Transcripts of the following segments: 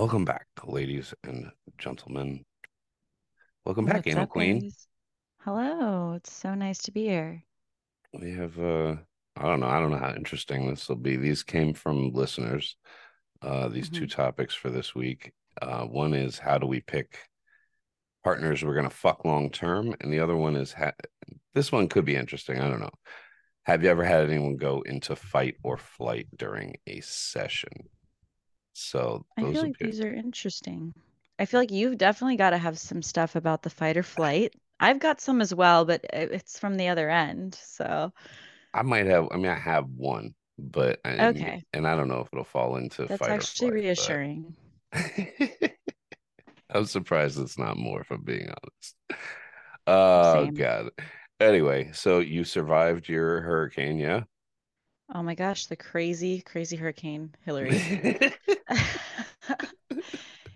Welcome back, ladies and gentlemen. Welcome back, What's Anal up, Queen. guys? Hello. It's so nice to be here. We have uh I don't know, I don't know how interesting this will be. These came from listeners, uh, these two Mhm. topics for this week. Uh one is how do we pick partners we're gonna fuck long term, and the other one is ha- this one could be interesting. I don't know. Have you ever had anyone go into fight or flight during a session? So I feel like these are interesting. I feel like you've definitely got to have some stuff about the fight or flight. I've got some as well, but uh, it's from the other end. So, I might have I mean I have one, but I okay. and I don't know if it'll fall into That's actually flight, but reassuring. I'm surprised it's not more, if I'm being honest. Oh Same. God. Anyway, so you survived your hurricane, yeah? Oh my gosh, the crazy, crazy Hurricane Hilary.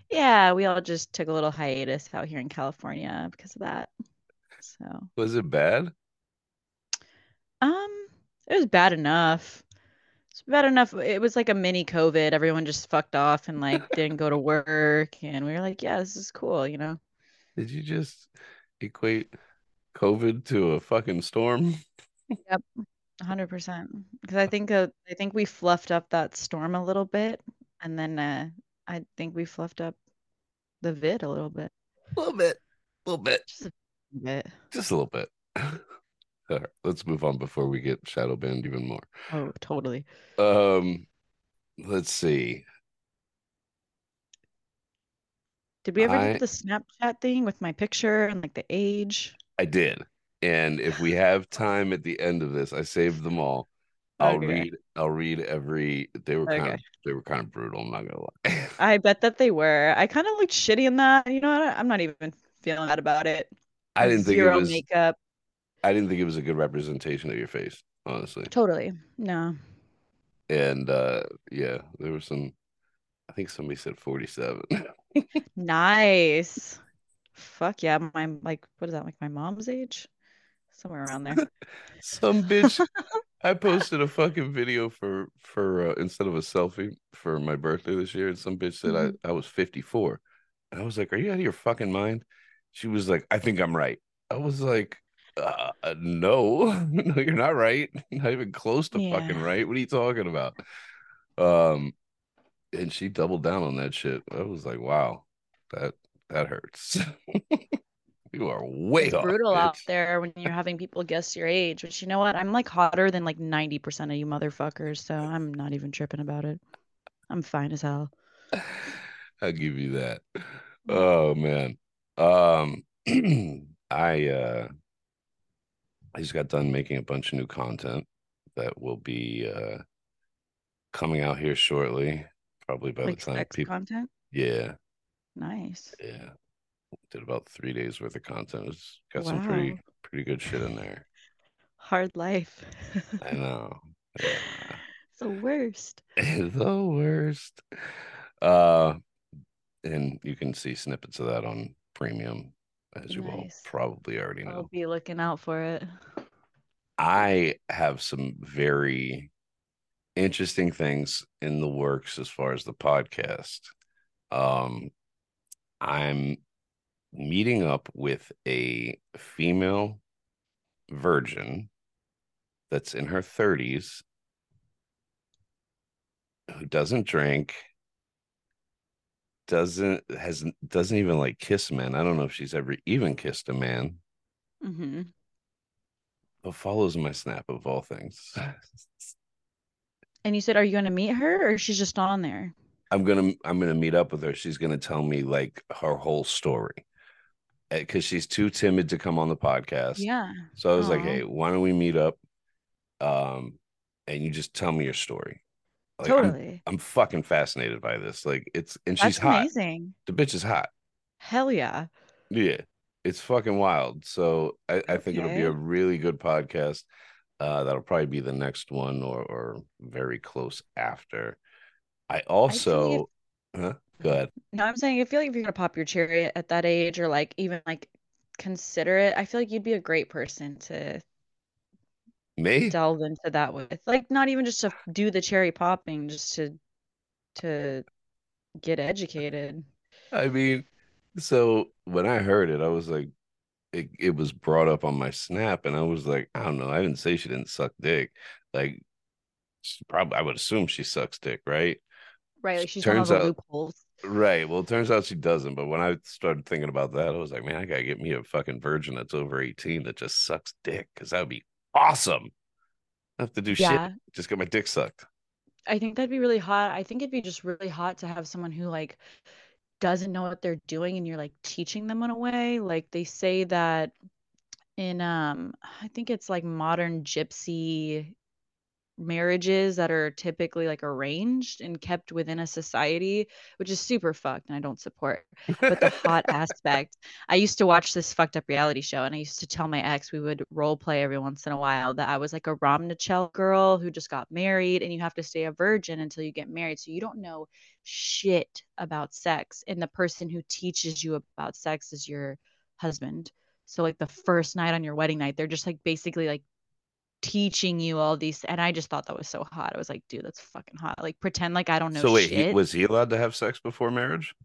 Yeah, we all just took a little hiatus out here in California because of that. So, Was it bad? um, it was bad enough. It's bad enough. It was like a mini COVID. Everyone just fucked off and like didn't go to work. And we were like, yeah, this is cool, you know? Did you just equate COVID to a fucking storm? Yep, 100%. Because I think uh, I think we fluffed up that storm a little bit, and then uh, I think we fluffed up the vid a little bit, A little bit. A little bit. just a bit. Just a little bit. All right, let's move on before we get shadow banned even more. Oh, totally. Um, let's see. Did we ever do the Snapchat thing with my picture and like the age? I did. And if we have time at the end of this, I saved them all. I'll Okay. read I'll read every they were kind Okay. of they were kind of brutal, I'm not gonna lie. I bet that they were. I kind of looked shitty in that. You know what? I'm not even feeling bad about it. I didn't think it Zero was makeup. I didn't think it was a good representation of your face, honestly. Totally. No. And uh yeah, there was some I think somebody said 47. Nice. Fuck yeah. My like what is that? Like my mom's age? Somewhere around there. Some bitch I posted a fucking video for for uh, instead of a selfie for my birthday this year, and some bitch said Mhm. I, I was 54. And I was like, Are you out of your fucking mind? She was like, I think I'm right. I was like, uh, no, no, you're not right. Not even close to fucking right. What are you talking about? Um, and she doubled down on that shit. I was like, wow, that that hurts. you are way It's off, brutal out there when you're having people guess your age. But you know what? I'm like hotter than like 90% of you motherfuckers, so I'm not even tripping about it. I'm fine as hell. I'll give you that. Oh man. Um I uh I just got done making a bunch of new content that will be uh coming out here shortly. Probably by the time people content? yeah, Nice. yeah. Did about three days worth of content. It's got some pretty pretty good shit in there. Hard life. I know. Yeah. The worst. the worst. Uh and you can see snippets of that on premium, as you will Nice. probably already know. I'll be looking out for it. I have some very interesting things in the works as far as the podcast. Um, I'm meeting up with a female virgin that's in her 30s who doesn't drink, doesn't has doesn't even like kiss men. I don't know if she's ever even kissed a man, mm-hmm. but follows my snap of all things. And you said, are you going to meet her or she's just on there? I'm gonna I'm gonna meet up with her. She's gonna tell me like her whole story because she's too timid to come on the podcast. Yeah. So I was like, hey, why don't we meet up? Um, and you just tell me your story. Like I'm Totally. I'm fucking fascinated by this. Like it's and she's That's hot. amazing. The bitch is hot. Hell yeah. Yeah. It's fucking wild. So I, I think it'll be a really good podcast. Uh, that'll probably be the next one or or very close after. I I also huh? Go ahead. no, I'm saying, I feel like if you're going to pop your cherry at that age or like even like consider it, I feel like you'd be a great person to Me? delve into that with. Like not even just to do the cherry popping, just to to get educated. I mean, so when I heard it, I was like, it, it was brought up on my snap, and I was like, I don't know. I didn't say she didn't suck dick. Like, probably, I would assume she sucks dick, right? Right, like she's turns one of the out, loopholes. Right. Well, it turns out she doesn't. But when I started thinking about that, I was like, man, I gotta get me a fucking virgin that's over 18 that just sucks dick because that would be awesome. I have to do Yeah. shit. Just get my dick sucked. I think that'd be really hot. I think it'd be just really hot to have someone who like doesn't know what they're doing and you're like teaching them in a way. Like they say that in um I think it's like modern gypsy marriages that are typically like arranged and kept within a society, which is super fucked and I don't support. But the hot aspect, I used to watch this fucked up reality show and I used to tell my ex we would role play every once in a while that I was like a Romanichal girl who just got married and you have to stay a virgin until you get married. So you don't know shit about sex. And the person who teaches you about sex is your husband. So like the first night on your wedding night, they're just like basically like teaching you all these and I just thought that was so hot. I was like, dude, that's fucking hot. Like pretend like I don't know so wait, he, was he allowed to have sex before marriage?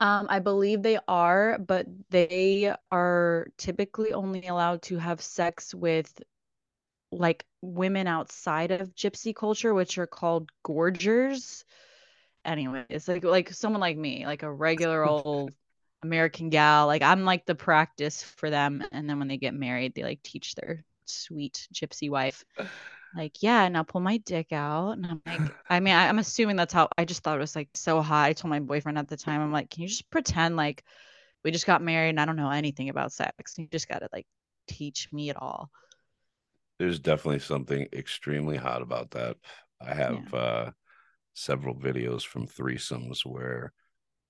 Um, I believe they are, but they are typically only allowed to have sex with like women outside of gypsy culture, which are called gorgers. Anyway, it's like like someone like me, like a regular old American gal. Like I'm like the practice for them, and then when they get married, they like teach their sweet gypsy wife. Like, yeah, now pull my dick out. And I'm like, I mean, I, I'm assuming that's how I just thought it was like so hot. I told my boyfriend at the time, I'm like, can you just pretend like we just got married and I don't know anything about sex? You just gotta like teach me it all. There's definitely something extremely hot about that. I have Yeah. uh several videos from threesomes where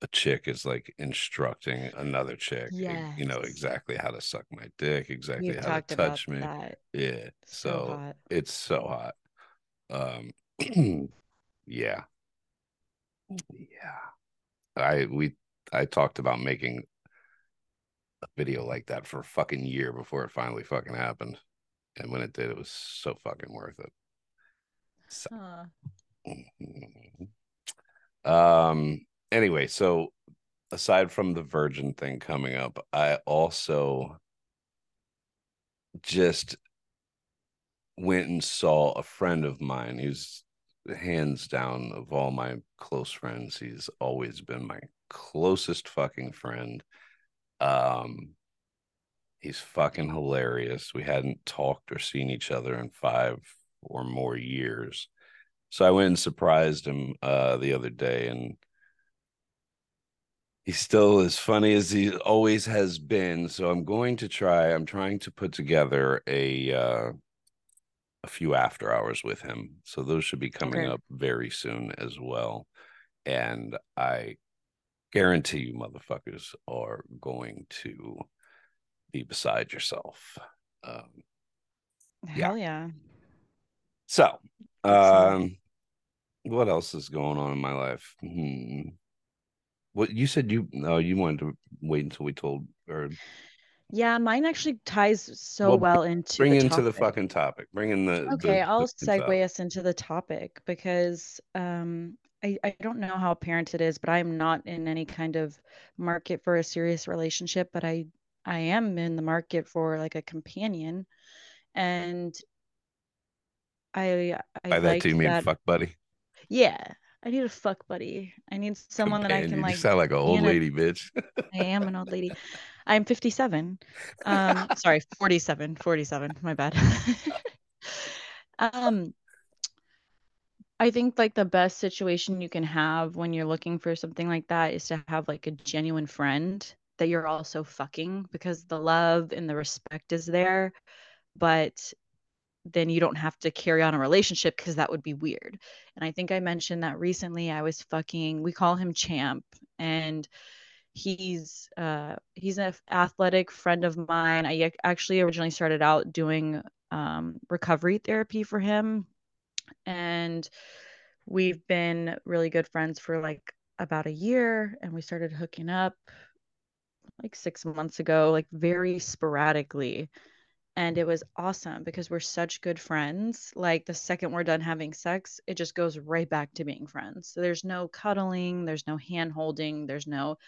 a chick is like instructing another chick, eh, you know, exactly how to suck my dick, exactly We've how to touch me. that. Yeah. So So hot. it's so hot. Um yeah. Yeah. I we I talked about making a video like that for a fucking year before it finally fucking happened. And when it did, it was so fucking worth it. So, Huh. um anyway, so aside from the virgin thing coming up, I also just went and saw a friend of mine who's hands down of all my close friends, he's always been my closest fucking friend. Um he's fucking hilarious. We hadn't talked or seen each other in 5 or more years. So I went and surprised him uh the other day and he's still as funny as he always has been. So I'm going to try. I'm trying to put together a uh, a few after hours with him. So those should be coming Okay. up very soon as well. And I guarantee you, motherfuckers are going to be beside yourself. Um, Hell yeah. so, um, what else is going on in my life? Hmm. What you said you no, you wanted to wait until we told or Yeah, mine actually ties so Well, well into bring the into the topic. fucking topic. Bring in the Okay, the, I'll the segue top. us into the topic because um, I, I don't know how apparent it is, but I'm not in any kind of market for a serious relationship, but I I am in the market for like a companion, and I I By that, do you mean that. fuck buddy? Yeah, I need a fuck buddy. I need someone that I can like. You sound like an old lady, bitch. I am an old lady. I'm 57. Um, sorry, 47, 47. My bad. Um, I think like the best situation you can have when you're looking for something like that is to have like a genuine friend that you're also fucking because the love and the respect is there, but then you don't have to carry on a relationship because that would be weird. And I think I mentioned that recently I was fucking, we call him Champ, and he's uh he's an athletic friend of mine. I actually originally started out doing um recovery therapy for him and we've been really good friends for like about a year and we started hooking up like 6 months ago like very sporadically and it was awesome because we're such good friends. Like the second we're done having sex, it just goes right back to being friends. So there's no cuddling, there's no hand holding, there's no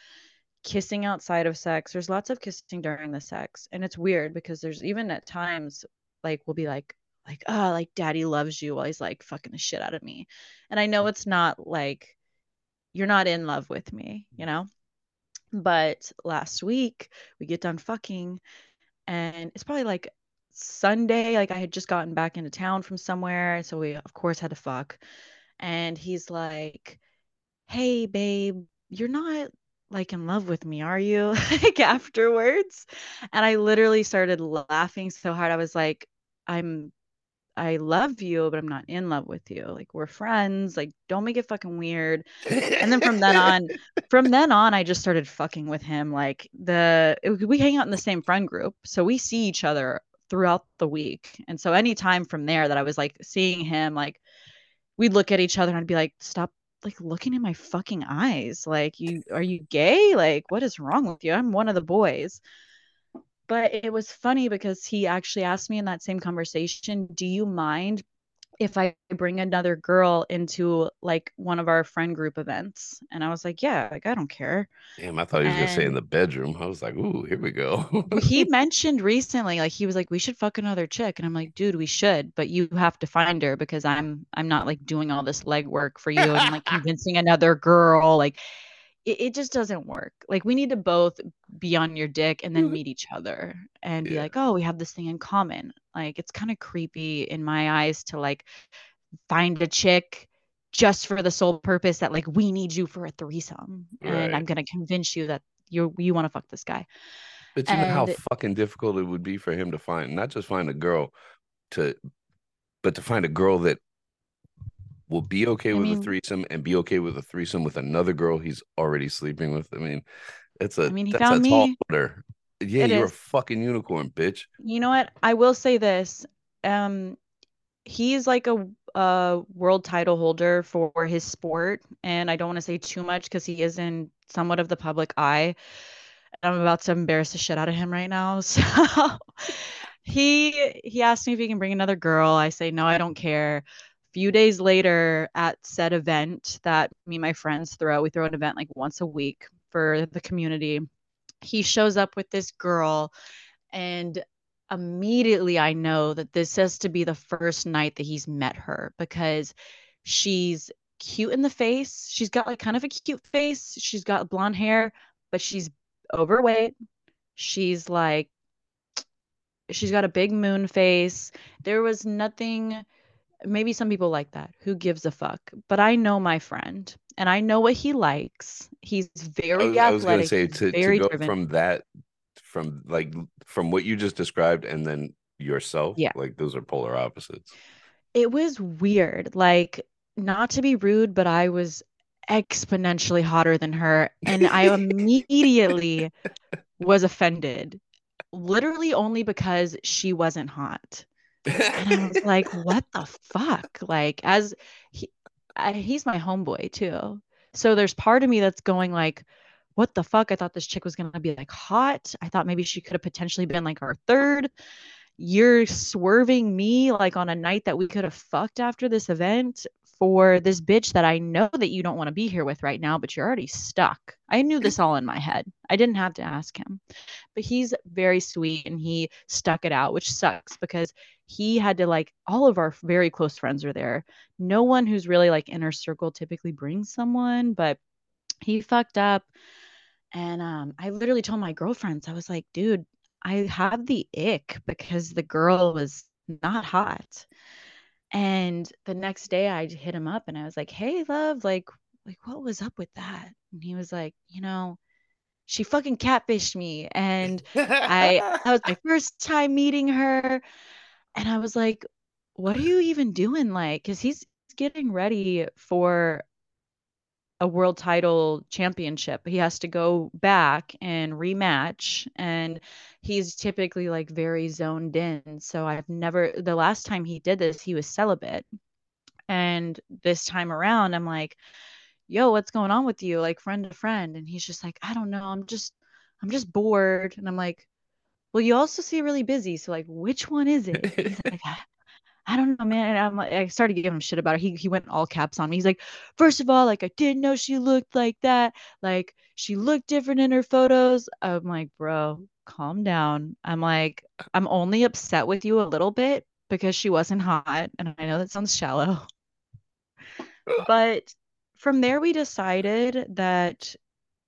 kissing outside of sex. There's lots of kissing during the sex. And it's weird because there's even at times like we'll be like like oh like daddy loves you while he's like fucking the shit out of me. And I know it's not like you're not in love with me, you know? But last week we get done fucking and it's probably like Sunday, like I had just gotten back into town from somewhere, so we of course had to fuck. And he's like, "Hey babe, you're not like in love with me, are you?" like afterwards. And I literally started laughing so hard. I was like, "I'm I love you, but I'm not in love with you. Like we're friends. Like don't make it fucking weird. And then from then on, from then on, I just started fucking with him. Like the it, we hang out in the same friend group, so we see each other throughout the week. And so anytime from there that I was like seeing him, like we'd look at each other and I'd be like, stop like looking in my fucking eyes. Like you are you gay? Like what is wrong with you? I'm one of the boys but it was funny because he actually asked me in that same conversation, "Do you mind if I bring another girl into like one of our friend group events?" And I was like, "Yeah, like I don't care." Damn, I thought he was and gonna say in the bedroom. I was like, "Ooh, here we go." he mentioned recently, like he was like, "We should fuck another chick," and I'm like, "Dude, we should, but you have to find her because I'm I'm not like doing all this legwork for you and like convincing another girl like." It, it just doesn't work. Like we need to both be on your dick and then mm-hmm. meet each other and be like, oh, we have this thing in common. Like it's kind of creepy in my eyes to like find a chick just for the sole purpose that like we need you for a threesome right. and I'm gonna convince you that you you want to fuck this guy. But you and, know how fucking difficult it would be for him to find not just find a girl to but to find a girl that will be okay I with mean, a threesome and be okay with a threesome with another girl he's already sleeping with. I mean, it's a I mean, he that's found a me. order. Yeah, it you're is. a fucking unicorn, bitch. You know what? I will say this. Um he's like a, a world title holder for his sport and I don't want to say too much cuz he is in somewhat of the public eye. I'm about to embarrass the shit out of him right now. So he he asked me if he can bring another girl. I say no, I don't care few days later at said event that me and my friends throw, we throw an event like once a week for the community. He shows up with this girl and immediately I know that this has to be the first night that he's met her because she's cute in the face. She's got like kind of a cute face. She's got blonde hair, but she's overweight. She's like she's got a big moon face. There was nothing maybe some people like that. Who gives a fuck? But I know my friend and I know what he likes. He's very I was, athletic. I was going to say to, to go driven. from that, from like from what you just described, and then yourself. Yeah, like those are polar opposites. It was weird. Like not to be rude, but I was exponentially hotter than her, and I immediately was offended. Literally only because she wasn't hot and I was like, what the fuck? Like, as he, I, he's my homeboy too. So there's part of me that's going like, what the fuck? I thought this chick was gonna be like hot. I thought maybe she could have potentially been like our third. You're swerving me like on a night that we could have fucked after this event for this bitch that I know that you don't want to be here with right now, but you're already stuck. I knew this all in my head. I didn't have to ask him. But he's very sweet and he stuck it out, which sucks because he had to like all of our very close friends are there. No one who's really like inner circle typically brings someone, but he fucked up. And um, I literally told my girlfriends, I was like, dude, I have the ick because the girl was not hot. And the next day I hit him up and I was like, "Hey, love, like like what was up with that?" And he was like, "You know, she fucking catfished me and I that was my first time meeting her." And I was like, "What are you even doing like cuz he's getting ready for a world title championship. He has to go back and rematch and he's typically like very zoned in. So I've never the last time he did this, he was celibate. And this time around, I'm like, yo, what's going on with you? Like friend to friend. And he's just like, I don't know. I'm just I'm just bored. And I'm like, well, you also see really busy. So like, which one is it? He's like, I don't know, man. And I'm like, I started giving him shit about it. He he went all caps on me. He's like, first of all, like I didn't know she looked like that. Like she looked different in her photos. I'm like, bro, calm down. I'm like, I'm only upset with you a little bit because she wasn't hot. And I know that sounds shallow. but from there we decided that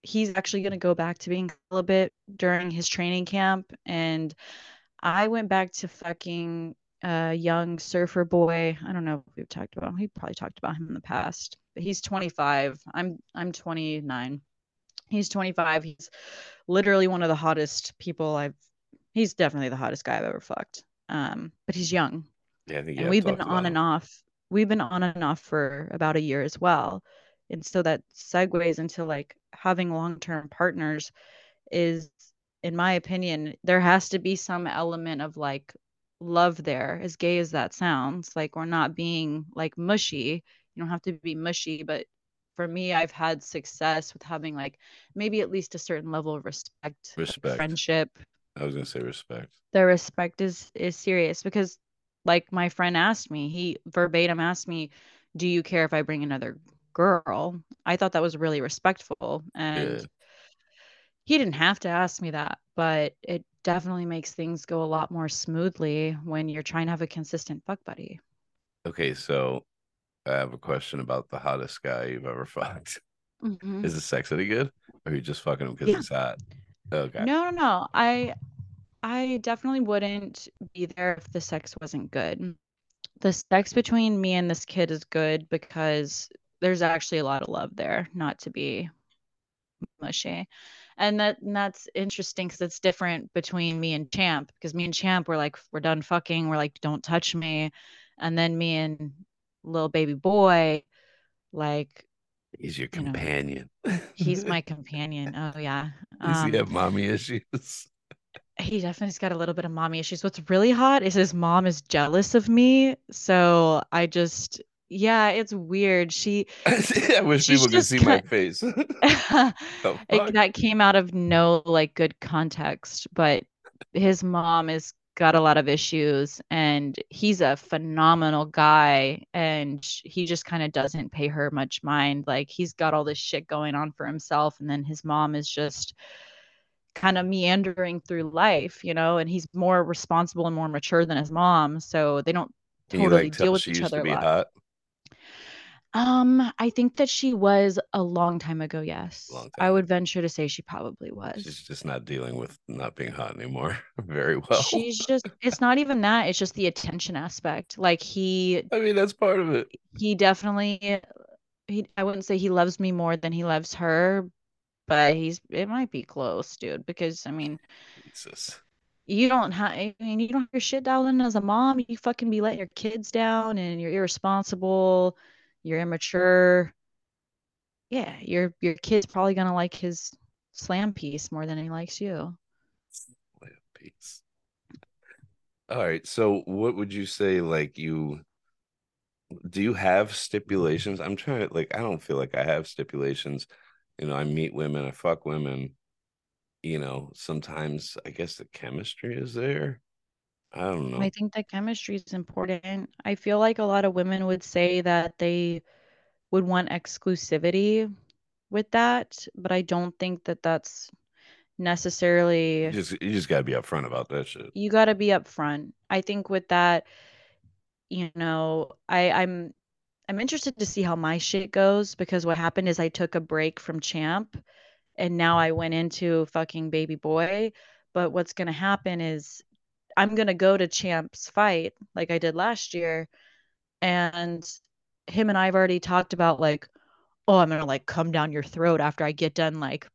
he's actually going to go back to being celibate during his training camp and I went back to fucking a young surfer boy. I don't know if we've talked about him. We probably talked about him in the past. But he's 25. I'm I'm 29. He's 25. He's literally one of the hottest people I've he's definitely the hottest guy I've ever fucked. Um, but he's young. Yeah, I think and we've been on and off. We've been on and off for about a year as well. And so that segues into like having long-term partners is in my opinion, there has to be some element of like love there, as gay as that sounds. Like we're not being like mushy. You don't have to be mushy, but for me, I've had success with having like maybe at least a certain level of respect, respect, friendship. I was gonna say respect. The respect is is serious because, like my friend asked me, he verbatim asked me, "Do you care if I bring another girl?" I thought that was really respectful, and yeah. he didn't have to ask me that, but it definitely makes things go a lot more smoothly when you're trying to have a consistent fuck buddy. Okay, so I have a question about the hottest guy you've ever fucked. Mm-hmm. Is the sex any good, or are you just fucking him because yeah. he's hot? Okay. No, no, no. I, I definitely wouldn't be there if the sex wasn't good. The sex between me and this kid is good because there's actually a lot of love there, not to be mushy. And that and that's interesting because it's different between me and champ because me and champ we're like we're done fucking we're like don't touch me. And then me and little baby boy like he's your companion know, he's my companion. Oh yeah. Does um, he have mommy issues? he definitely's got a little bit of mommy issues. What's really hot is his mom is jealous of me so i just yeah, it's weird. She I wish people could see my face. it, that came out of no like good context, but his mom is got a lot of issues and he's a phenomenal guy and he just kind of doesn't pay her much mind. Like he's got all this shit going on for himself and then his mom is just kind of meandering through life, you know, and he's more responsible and more mature than his mom, so they don't totally like deal with each other a lot. Hot? Um, I think that she was a long time ago. Yes, time. I would venture to say she probably was. She's just not dealing with not being hot anymore very well. She's just. It's not even that. It's just the attention aspect. Like he. I mean, that's part of it. He definitely. He. I wouldn't say he loves me more than he loves her, but he's. It might be close, dude. Because I mean. Jesus you don't have I mean you don't have your shit dialed in as a mom. You fucking be letting your kids down and you're irresponsible you're immature. Yeah your your kid's probably gonna like his slam piece more than he likes you. Slam piece. All right so what would you say like you do you have stipulations? I'm trying to like i don't feel like i have stipulations. You know i meet women i fuck women. You know sometimes i guess the chemistry is there I don't know. I think that chemistry is important. I feel like a lot of women would say that they would want exclusivity with that, but I don't think that that's necessarily you just you just got to be upfront about that shit. You got to be upfront. I think with that you know, I I'm I'm interested to see how my shit goes because what happened is I took a break from champ and now I went into fucking baby boy, but what's going to happen is I'm going to go to Champ's fight like I did last year. And him and I've already talked about like, oh, I'm going to like come down your throat after I get done like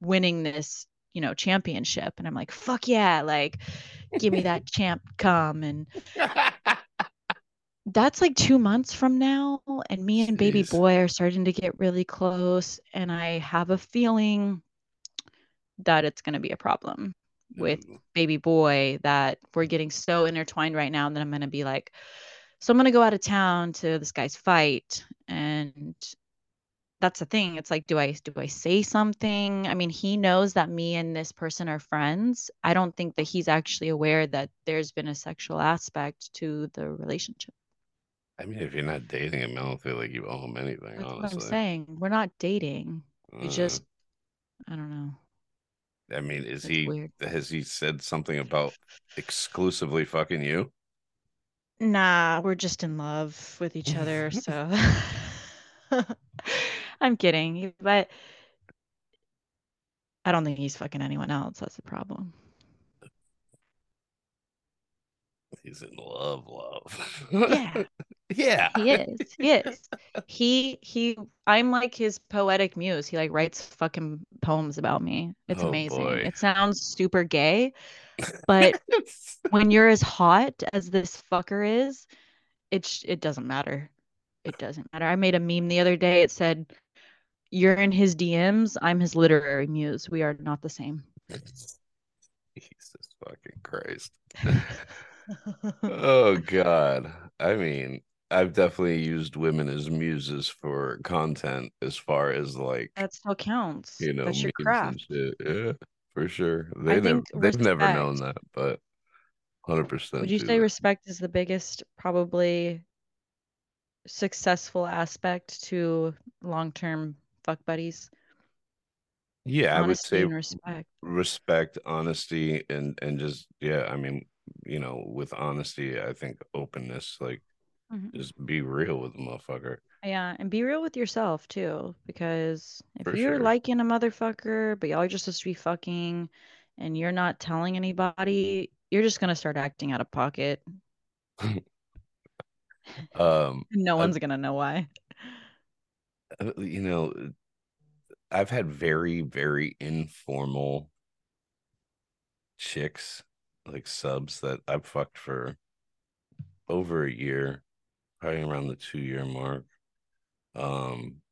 winning this, you know, championship. And I'm like, fuck yeah. Like, give me that champ come. And that's like two months from now. And me and Jeez. baby boy are starting to get really close. And I have a feeling that it's going to be a problem with baby boy that we're getting so intertwined right now that I'm going to be like, so I'm going to go out of town to this guy's fight and that's the thing. It's like, do I do I say something? I mean, he knows that me and this person are friends. I don't think that he's actually aware that there's been a sexual aspect to the relationship. I mean, if you're not dating him, I don't feel like you owe him anything. That's honestly, what I'm saying. We're not dating. We Uh, just, I don't know. I mean, is It's he weird. has he said something about exclusively fucking you? Nah, we're just in love with each other. So I'm kidding, but I don't think he's fucking anyone else. That's the problem. He's in love, love. Yeah. yeah. He is. He is. He he I'm like his poetic muse. He like writes fucking poems about me. It's Oh, amazing. boy. It sounds super gay, but when you're as hot as this fucker is, it's it doesn't matter. It doesn't matter. I made a meme the other day. It said, "You're in his DMs. I'm his literary muse. We are not the same." Jesus fucking Christ. Oh God. I mean, I've definitely used women as muses for content as far as like That still counts. you know That's your craft. Yeah, for sure. They never think they've never known that, but hundred percent. Would you say respect is the biggest, probably successful aspect to long-term fuck buddies? Yeah, I would say respect. respect, honesty, and and just yeah. I mean, you know, with honesty, I think openness, like Mhm. just be real with the motherfucker. Yeah, and be real with yourself too, because if For you're sure. liking a motherfucker, but y'all are just supposed to be fucking, and you're not telling anybody, you're just gonna start acting out of pocket. Um, No one's gonna know why. uh, you know, I've had very, very informal chicks, like subs that I've fucked for over a year, probably around the two year mark. Um,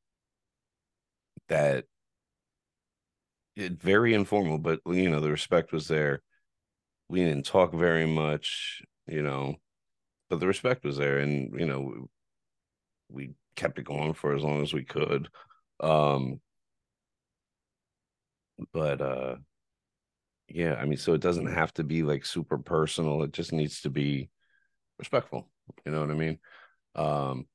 that it very informal, but you know, the respect was there. We didn't talk very much, you know, but the respect was there, and you know, we kept it going for as long as we could. Um, but uh yeah, I mean, so it doesn't have to be like super personal. It just needs to be respectful. You know what I mean? Um,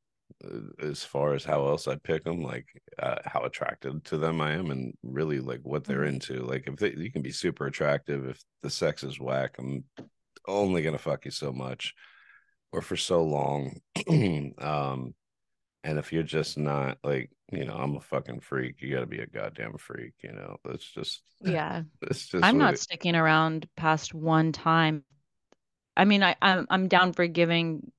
as far as how else I pick them, like uh, how attracted to them I am, and really like what they're Mhm. into. Like if they, you can be super attractive, if the sex is whack, I'm only gonna fuck you so much, or for so long. um, and if you're just not like, you know, I'm a fucking freak. You got to be a goddamn freak. You know, it's just, Yeah. it's just. I'm not it- sticking around past one time. I mean, I, I'm I'm down for giving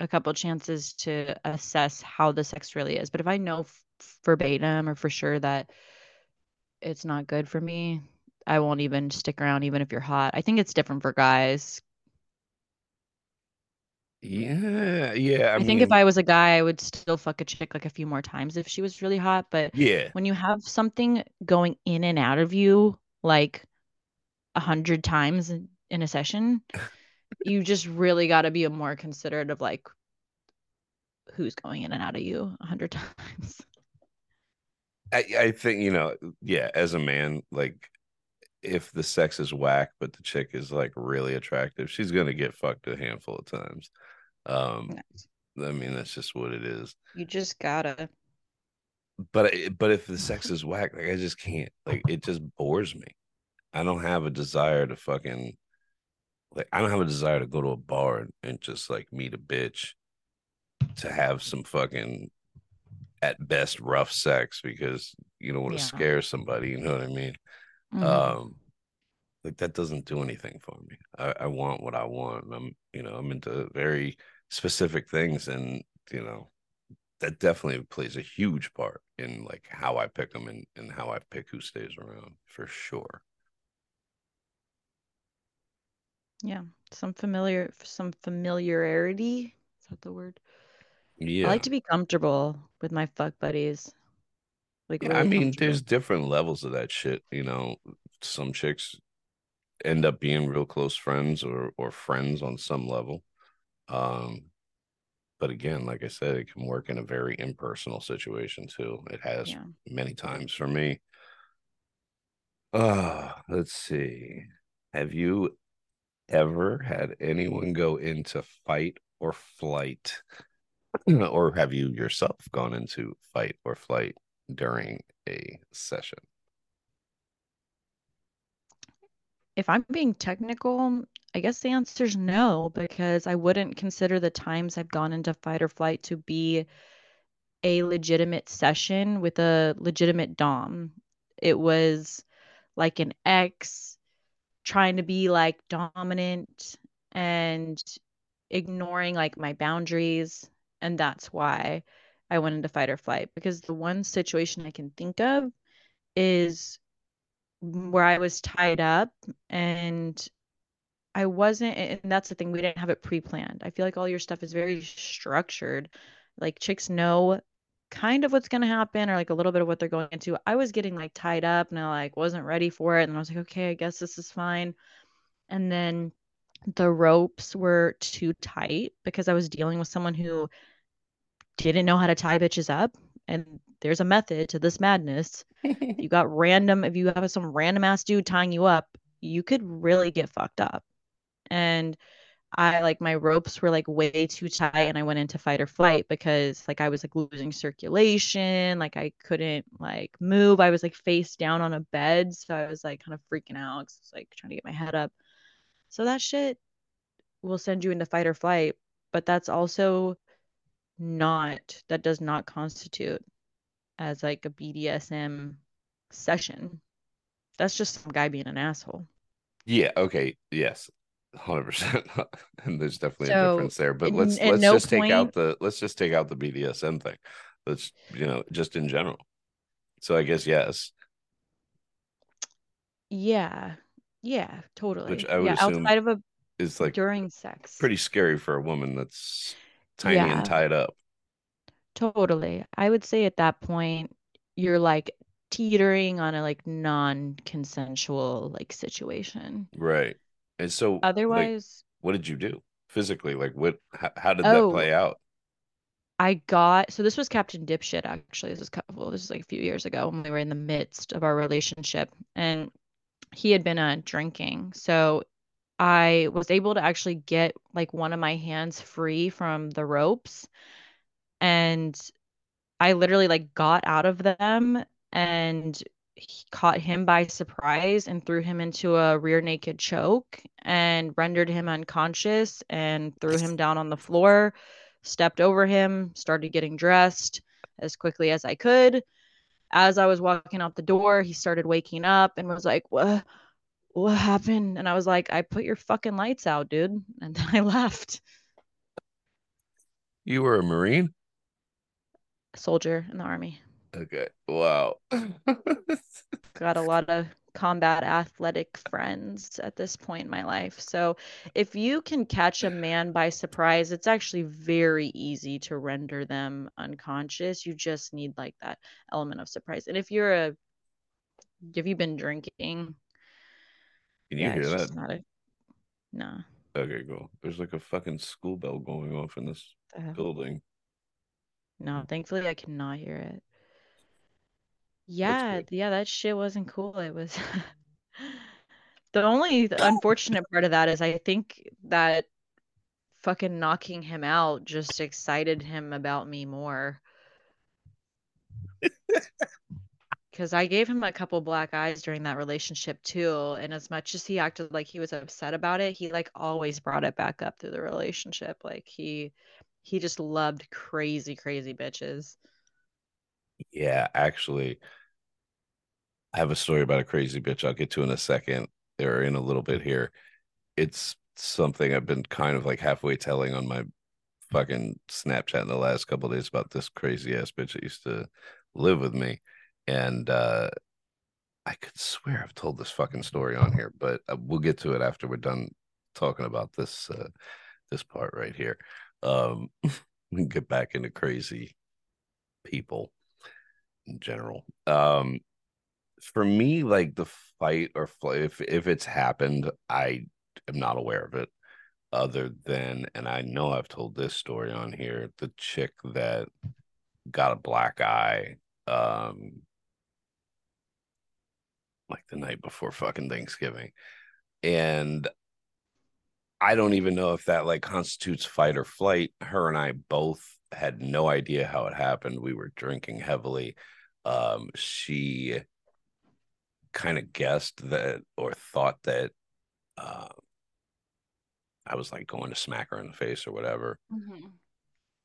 a couple chances to assess how the sex really is. But if I know f- verbatim or for sure that it's not good for me, I won't even stick around, even if you're hot. I think it's different for guys. Yeah, yeah. I, I, mean, think if I was a guy, I would still fuck a chick like a few more times if she was really hot. But yeah, when you have something going in and out of you like a hundred times in, in a session, you just really got to be more considerate of like who's going in and out of you a hundred times. I, I think you know, yeah. As a man, like if the sex is whack, but the chick is like really attractive, she's gonna get fucked a handful of times. Um, I mean, that's just what it is. You just gotta. But but if the sex is whack, like I just can't. Like it just bores me. I don't have a desire to fucking like I don't have a desire to go to a bar and, and just like meet a bitch to have some fucking at best rough sex because you don't want to Yeah. scare somebody, you know what I mean? Mhm. Um like that doesn't do anything for me. I, I want what I want. and I'm you know, I'm into very specific things and you know that definitely plays a huge part in like how I pick them and, and how I pick who stays around for sure. Yeah, some familiar, some familiarity. Is that the word? Yeah. I like to be comfortable with my fuck buddies. Like Yeah, really I mean, there's different levels of that shit. You know, some chicks end up being real close friends or or friends on some level. Um, but again, like I said, it can work in a very impersonal situation too. It has Yeah. many times for me. Uh, let's see. Have you ever had anyone go into fight or flight? or have you yourself gone into fight or flight during a session? If I'm being technical, I guess the answer is no, because I wouldn't consider the times I've gone into fight or flight to be a legitimate session with a legitimate Dom. It was like an ex trying to be like dominant and ignoring like my boundaries. And that's why I went into fight or flight because the one situation I can think of is where I was tied up and I wasn't, and that's the thing, we didn't have it pre-planned. I feel like all your stuff is very structured. Like chicks know kind of what's going to happen or like a little bit of what they're going into. I was getting like tied up and I like wasn't ready for it. And I was like, okay, I guess this is fine. And then the ropes were too tight because I was dealing with someone who didn't know how to tie bitches up. And there's a method to this madness. you got random, if you have some random ass dude tying you up, you could really get fucked up. And I like my ropes were like way too tight and I went into fight or flight because like I was like losing circulation, like I couldn't like move. I was like face down on a bed, so I was like kind of freaking out cuz I was like trying to get my head up. So that shit will send you into fight or flight, but that's also not that does not constitute as like a BDSM session. That's just some guy being an asshole. Yeah, okay. Yes. 100% and there's definitely a difference there but let's let's no just take out the let's just take out the bdsm thing let's you know just in general so i guess yes Yeah. Yeah, totally. Which I would yeah, assume outside of a it's like during sex. pretty scary for a woman that's tiny Yeah. and tied up Totally. I would say at that point you're like teetering on a like non-consensual like situation. right and so like Otherwise, what did you do physically like what how, how did Oh. that play out I got so this was Captain Dipshit actually. This was couple well, this is like a few years ago when we were in the midst of our relationship and he had been uh drinking. So I was able to actually get like one of my hands free from the ropes and I literally like got out of them and caught him by surprise and threw him into a rear naked choke and rendered him unconscious and threw him down on the floor, stepped over him, started getting dressed as quickly as I could. As I was walking out the door, he started waking up and was like, "What what happened?" And I was like, "I put your fucking lights out, dude." And then I left. you were a marine A Soldier in the army. Okay wow got a lot of combat athletic friends at this point in my life. So if you can catch a man by surprise, it's actually very easy to render them unconscious. You just need like that element of surprise. And if you're a have you've been drinking, can you yeah, hear that not a no. okay cool there's like a fucking school bell going off in this hell? building No, thankfully I cannot hear it. Yeah, good. yeah, that shit wasn't cool. It was the only unfortunate part of that is I think that fucking knocking him out just excited him about me more. Because I gave him a couple black eyes during that relationship too. And as much as he acted like he was upset about it, he like always brought it back up through the relationship. Like he he just loved crazy, crazy bitches. Yeah, actually, I have a story about a crazy bitch I'll get to in a second or in a little bit here. It's something I've been kind of like halfway telling on my fucking Snapchat in the last couple days about this crazy ass bitch that used to live with me. And uh I could swear I've told this fucking story on here, but uh, we'll get to it after we're done talking about this uh this part right here. Um we can get back into crazy people in general. Um for me, like the fight or flight, if if it's happened, I am not aware of it. other than, and I know I've told this story on here, the chick that got a black eye um like the night before fucking Thanksgiving. And I don't even know if that like constitutes fight or flight. Her and I both had no idea how it happened. We were drinking heavily. Um, she kind of guessed that or thought that uh, I was like going to smack her in the face or whatever mm-hmm.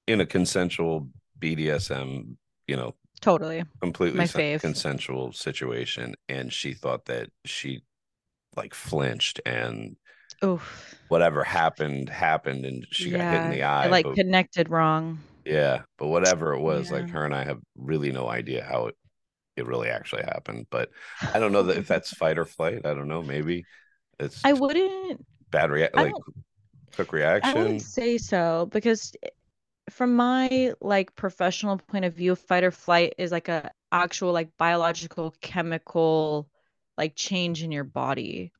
in a consensual BDSM, you know, totally completely My fave. consensual situation. And she thought that she like flinched and Oof. whatever happened happened and she yeah. got hit in the eye. It, like but, connected wrong. Yeah. But whatever it was, yeah. like her and I have really no idea how it it really actually happened. But I don't know that if that's fight or flight. I don't know. Maybe it's I wouldn't bad react like quick reaction. I wouldn't say so because eh, from my like professional point of view, fight or flight is like a actual like biological chemical like change in your body.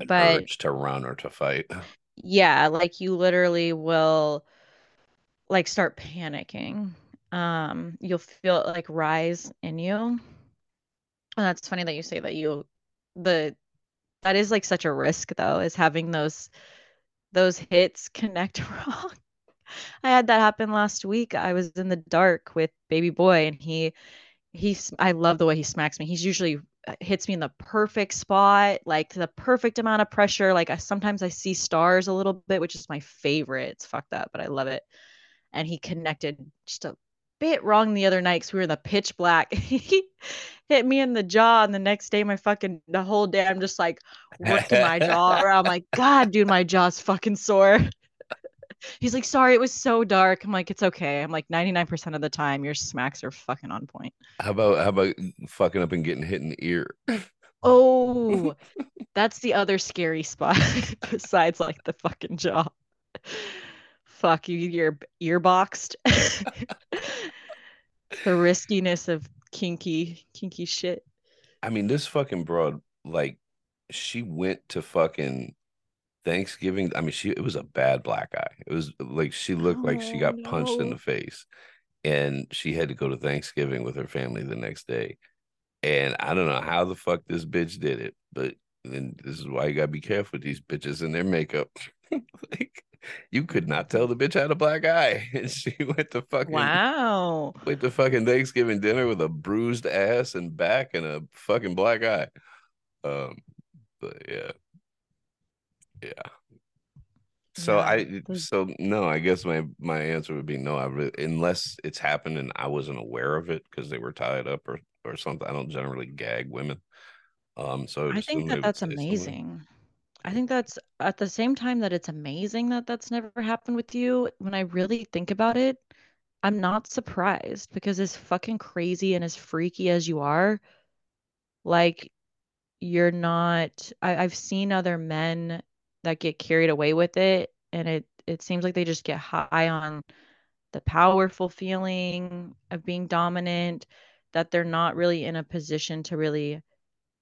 An but urge to run or to fight. Yeah, like you literally will like start panicking. Um, you'll feel it like rise in you. And that's funny that you say that you the that is like such a risk though, is having those those hits connect wrong. I had that happen last week. I was in the dark with baby boy and he he's I love the way he smacks me. He's usually uh, hits me in the perfect spot, like the perfect amount of pressure. Like I sometimes I see stars a little bit, which is my favorite. It's fucked up, but I love it. And he connected just a bit wrong the other night because we were in the pitch black. he hit me in the jaw, and the next day, my fucking the whole day, I'm just like working my jaw around. I'm like, God, dude, my jaw's fucking sore. He's like, sorry, it was so dark. I'm like, it's okay. I'm like, 99% of the time, your smacks are fucking on point. How about how about fucking up and getting hit in the ear? Oh, that's the other scary spot besides like the fucking jaw. Fuck you, you're ear boxed. the riskiness of kinky, kinky shit. I mean, this fucking broad, like, she went to fucking Thanksgiving, I mean, she it was a bad black eye. It was like she looked oh, like she got no. punched in the face, and she had to go to Thanksgiving with her family the next day. And I don't know how the fuck this bitch did it, but then this is why you gotta be careful with these bitches and their makeup. like you could not tell the bitch had a black eye, and she went to fucking wow, went to fucking Thanksgiving dinner with a bruised ass and back and a fucking black eye. Um, but yeah, yeah. So yeah, I so no, I guess my my answer would be no. I unless it's happened and I wasn't aware of it because they were tied up or or something. I don't generally gag women. Um, so I think that that's amazing. Something. I think that's at the same time that it's amazing that that's never happened with you. When I really think about it, I'm not surprised because as fucking crazy and as freaky as you are, like you're not. I, I've seen other men that get carried away with it and it it seems like they just get high on the powerful feeling of being dominant that they're not really in a position to really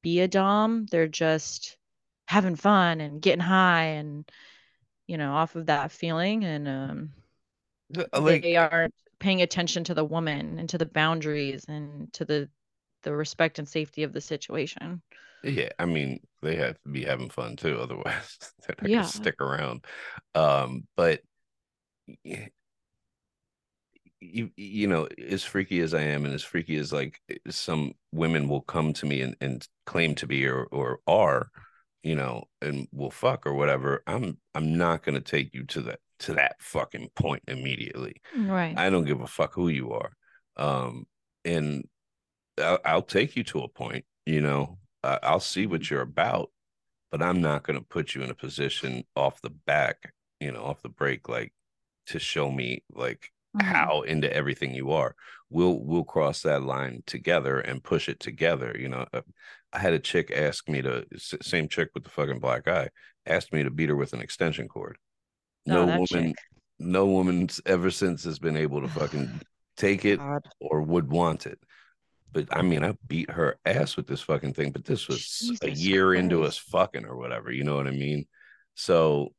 be a dom they're just having fun and getting high and you know off of that feeling and um like, they aren't paying attention to the woman and to the boundaries and to the the respect and safety of the situation yeah, I mean, they have to be having fun too, otherwise they're not yeah. gonna stick around. Um, but you you know, as freaky as I am, and as freaky as like some women will come to me and, and claim to be or or are, you know, and we'll fuck or whatever. I'm I'm not gonna take you to that to that fucking point immediately. Right. I don't give a fuck who you are. Um, and I'll, I'll take you to a point, you know, uh, I'll see what you're about, but I'm not going to put you in a position off the back, you know, off the break, like to show me like mm-hmm. how into everything you are. We'll we'll cross that line together and push it together. You know, uh, I had a chick ask me to same chick with the fucking black eye asked me to beat her with an extension cord. No oh, woman, chick. no woman's ever since has been able to fucking take it God. or would want it. But I mean, I beat her ass with this fucking thing. But this was Jesus a year Christ. into us fucking or whatever. You know what I mean? So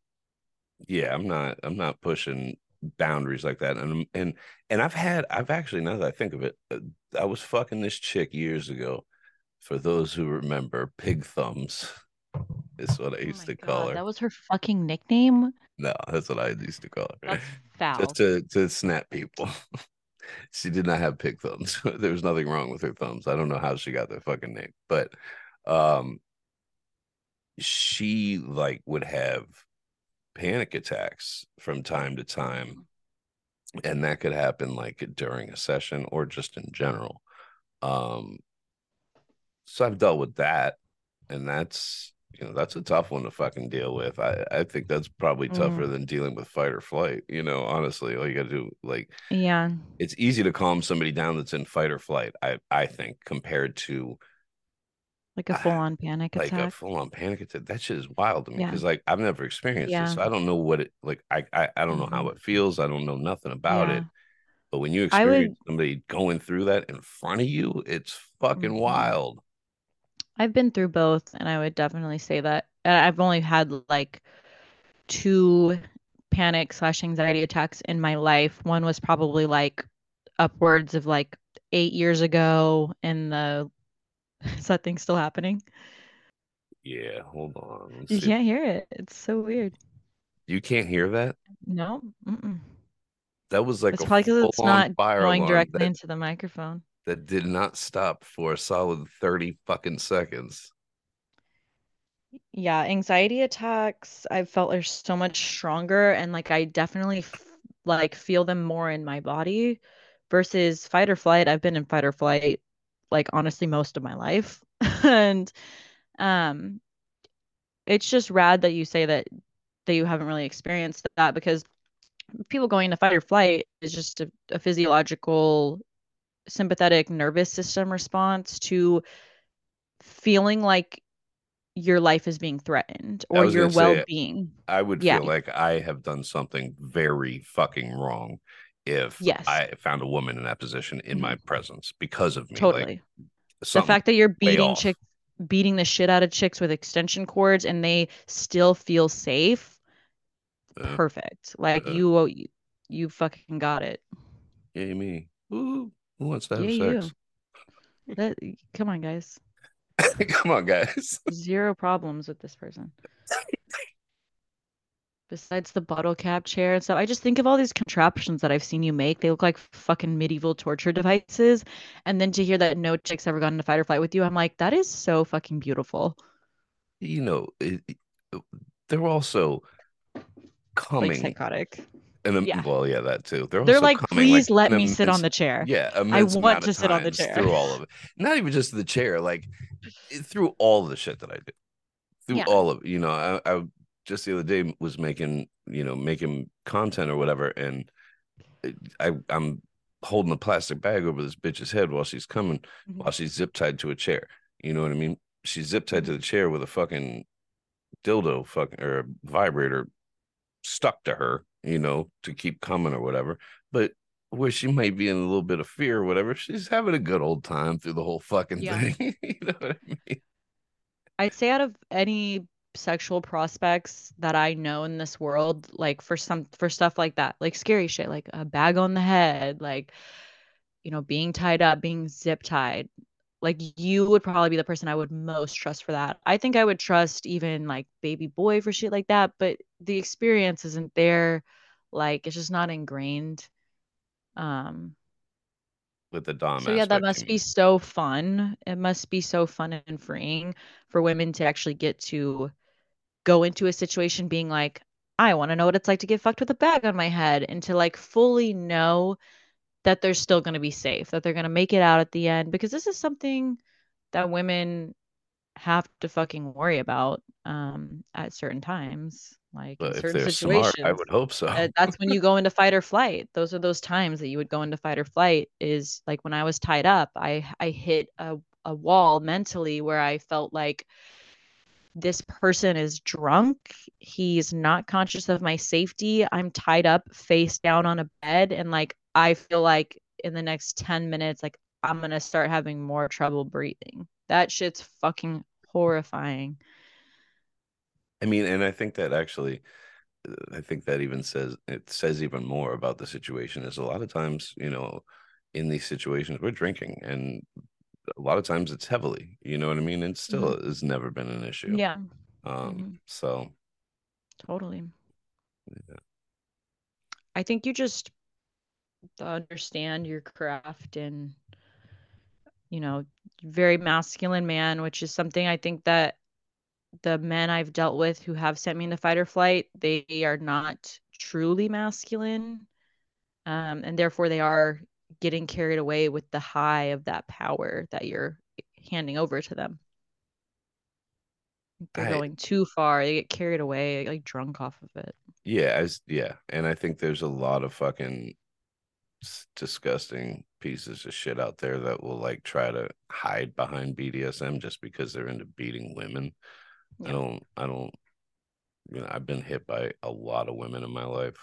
yeah, I'm not I'm not pushing boundaries like that. And and and I've had I've actually now that I think of it, uh, I was fucking this chick years ago. For those who remember, pig thumbs is what I Oh used my to call her. that was her fucking nickname. No, that's what I used to call her. That's Just to to snap people. she did not have pig thumbs. there was nothing wrong with her thumbs. I don't know how she got that fucking name, but um she like would have panic attacks from time to time and that could happen like during a session or just in general um so i've dealt with that and that's you know that's a tough one to fucking deal with. I i think that's probably tougher Mm, than dealing with fight or flight you know honestly. All you gotta do like yeah, it's easy to calm somebody down that's in fight or flight i i think compared to like a uh, full-on panic like a full-on panic attack. That shit is wild to me Yeah, because like i've never experienced it yeah, so i don't know what it like i i, I don't know how hmm it feels. I don't know nothing about yeah. it But when you experience would. somebody going through that in front of you, it's fucking mhm. wild. I've been through both, and I would definitely say that. Uh, I've only had like two panic slash anxiety attacks in my life. One was probably like upwards of like eight years ago, and the uh, is that thing still happening? Yeah, hold on. You can't hear it. It's so weird. You can't hear that? No, mm-mm. That was like It's probably because it's not going directly that into the microphone. That did not stop for a solid 30 fucking seconds. Yeah, anxiety attacks, I've felt are so much stronger and like I definitely f like feel them more in my body versus fight or flight. I've been in fight or flight like honestly most of my life. And um it's just rad that you say that that you haven't really experienced that because people going into fight or flight is just a, a physiological sympathetic nervous system response to feeling like your life is being threatened or your say well-being. I would Yeah, feel like I have done something very fucking wrong if yes. I found a woman in that position in my hmm presence because of me. Like Totally. The fact that you're beating chicks, beating the shit out of chicks with extension cords and they still feel safe, Uh, perfect. Like uh, you, you, you fucking got it. yay me. Ooh, who wants to Yeah, have you. sex? That, come on, guys. Come on, guys. Zero problems with this person. Besides the bottle cap chair and stuff, I just think of all these contraptions that I've seen you make. They look like fucking medieval torture devices. And then to hear that no chick's ever gone into fight or flight with you, I'm like, that is so fucking beautiful. You know, it, they're also Like coming psychotic. In a Yeah. well, yeah, that too. They're They're like, coming like please let me sit on the chair. yeah, I want to sit on the chair. through all of it. Not even just the chair, like through all the shit that I do, through Yeah. all of it. You know, I, I just the other day was making, you know, making content or whatever, and I I'm holding a plastic bag over this bitch's head while she's coming, while Mhm. she's zip tied to a chair. You know what I mean? She's zip tied to the chair with a fucking dildo, fucking or vibrator stuck to her, you know, to keep coming or whatever. But where she might be in a little bit of fear or whatever, she's having a good old time through the whole fucking Yeah. thing. you know what I mean? I'd say out of any sexual prospects that I know in this world, like for some for stuff like that, like scary shit, like a bag on the head, like you know, being tied up, being zip tied, like you would probably be the person I would most trust for that. I think I would trust even like baby boy for shit like that, but the experience isn't there. Like it's just not ingrained. Um, With the Dom so yeah, that must be so fun. It must be so fun and freeing for women to actually get to go into a situation being like, I want to know what it's like to get fucked with a bag on my head and to like fully know that they're still going to be safe, that they're going to make it out at the end because this is something that women have to fucking worry about um, at certain times, like in But if certain they're smart, I would hope so. That's when you go into fight or flight. Those are those times that you would go into fight or flight. Is like when I was tied up, I I hit a a wall mentally where I felt like this person is drunk. He's not conscious of my safety. I'm tied up face down on a bed and like I feel like in the next 10 minutes like I'm going to start having more trouble breathing. That shit's fucking horrifying. I mean, and I think that actually I think that even says it says even more about the situation. Is a lot of times, you know, in these situations we're drinking, and a lot of times it's heavily. You know what I mean? And still, Mhm. has never been an issue. Yeah, Um. Mhm. So totally. yeah. I think you just understand your craft and you know, very masculine man, which is something I think that the men I've dealt with who have sent me into fight or flight, they are not truly masculine. Um, and therefore they are getting carried away with the high of that power that you're handing over to them. They're I going too far. They get carried away, like drunk off of it. yeah, as yeah, and I think there's a lot of fucking disgusting pieces of shit out there that will like try to hide behind BDSM just because they're into beating women. I don't I don't you know, I've been hit by a lot of women in my life.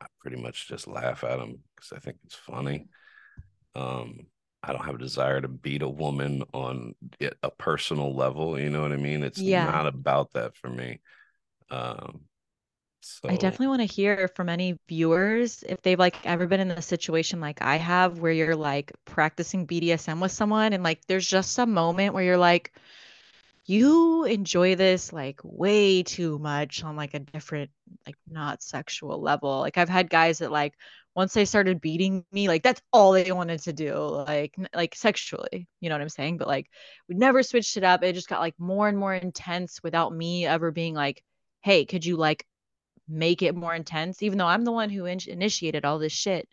I pretty much just laugh at them because I think it's funny. Um, I don't have a desire to beat a woman on a personal level. You know what I mean? It's Yeah. not about that for me. Um, I definitely want to hear from any viewers if they've like ever been in a situation like I have where you're like practicing BDSM with someone and like there's just some moment where you're like you enjoy this like way too much on like a different like not sexual level. Like I've had guys that like once they started beating me like that's all they wanted to do like like sexually, you know what I'm saying? But like we never switched it up. It just got like more and more intense without me ever being like, "Hey, could you like make it more intense, even though I'm the one who in- initiated all this shit